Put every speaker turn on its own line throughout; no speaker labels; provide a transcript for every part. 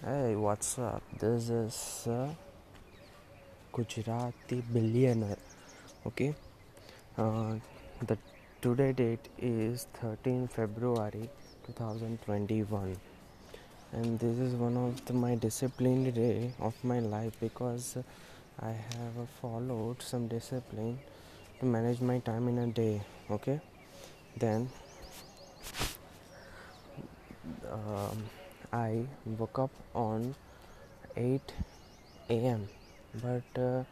Hey, what's up? This is uh, Gujarati billionaire. Okay, uh, the today date is 13 February 2021, and this is one of the, my disciplined day of my life because I have followed some discipline to manage my time in a day. Okay, then um, I woke up on 8 a.m. But uh,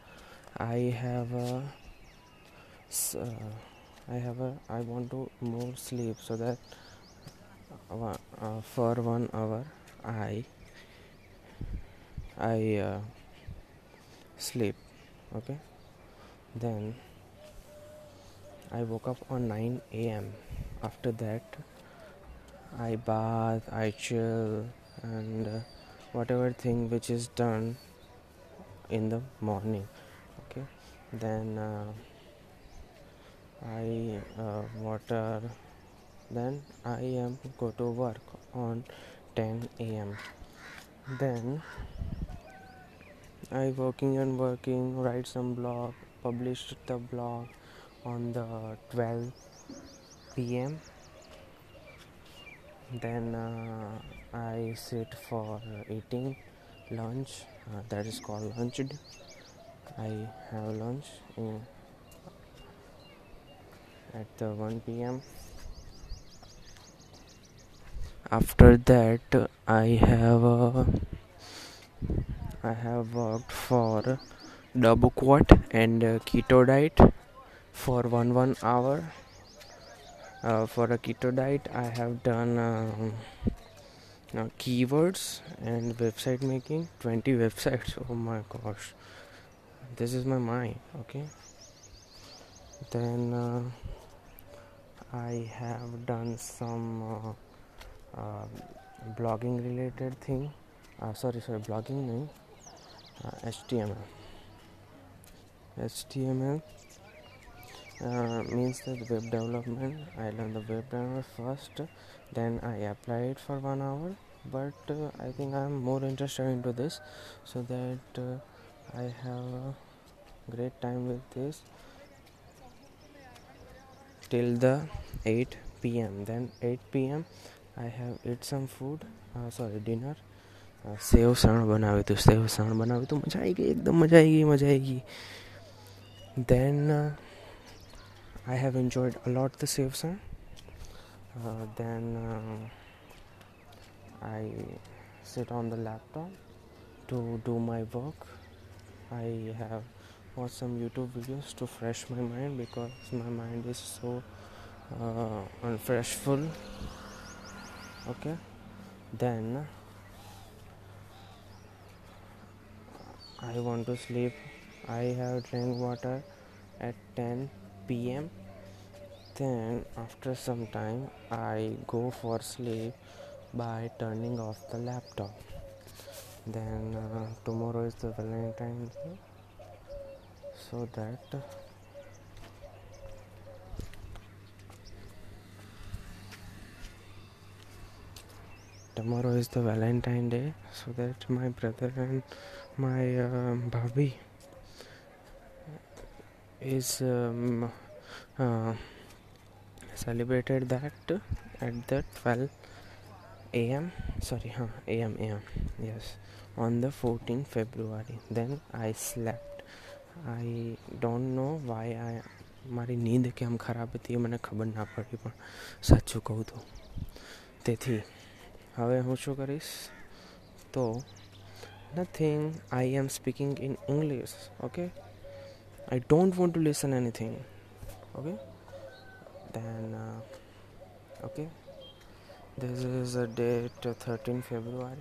I have a, uh, I have a, I want to more sleep so that uh, uh, for one hour I I uh, sleep. Okay. Then I woke up on 9 a.m. After that I bath, I chill, and uh, whatever thing which is done in the morning. Okay, then uh, I uh, water, then I am go to work on 10 a.m. Then I working and working, write some blog, published the blog on the 12 p.m. Then uh, I sit for eating lunch. Uh, that is called lunch. I have lunch in, at the 1 p.m. After that, I have uh, I have worked for double quat and keto diet for one one hour. Uh, for a keto diet, I have done. um now keywords and website making. 20 websites oh my gosh. This is my mind okay? Then uh, i have done some uh, uh, blogging related thing. Uh, sorry sorry blogging no uh, html html means that web development i learned the web development first then i applied for one hour but uh, i think i'm more interested into this so that uh, i have a great time with this till the 8 pm then 8 pm i have eat some food uh, sorry dinner सेव सरण बनावे तो save सरण बनावे तो मज़ा आएगी एकदम मज़ा आएगी मज़ा आएगी then I have enjoyed a lot the save song. Uh, then uh, I sit on the laptop to do my work. I have watched some YouTube videos to fresh my mind because my mind is so uh, unfreshful. Okay, then I want to sleep. I have drank water at 10 p.m. Then, after some time, I go for sleep by turning off the laptop. Then, uh, tomorrow is the Valentine's Day, so that tomorrow is the Valentine Day, so that my brother and my uh, bhabhi is um, uh, celebrated that at the 12 am sorry huh, am am yes on the 14th february then i slept i don't know why i મારી નીંદ કેમ ખરાબ હતી એ મને ખબર ના પડી પણ સાચું કહું તો તેથી હવે હું શું કરીશ તો nothing I am speaking in English okay I don't want to listen anything. Okay. Then uh, okay. This is a date uh, 13 February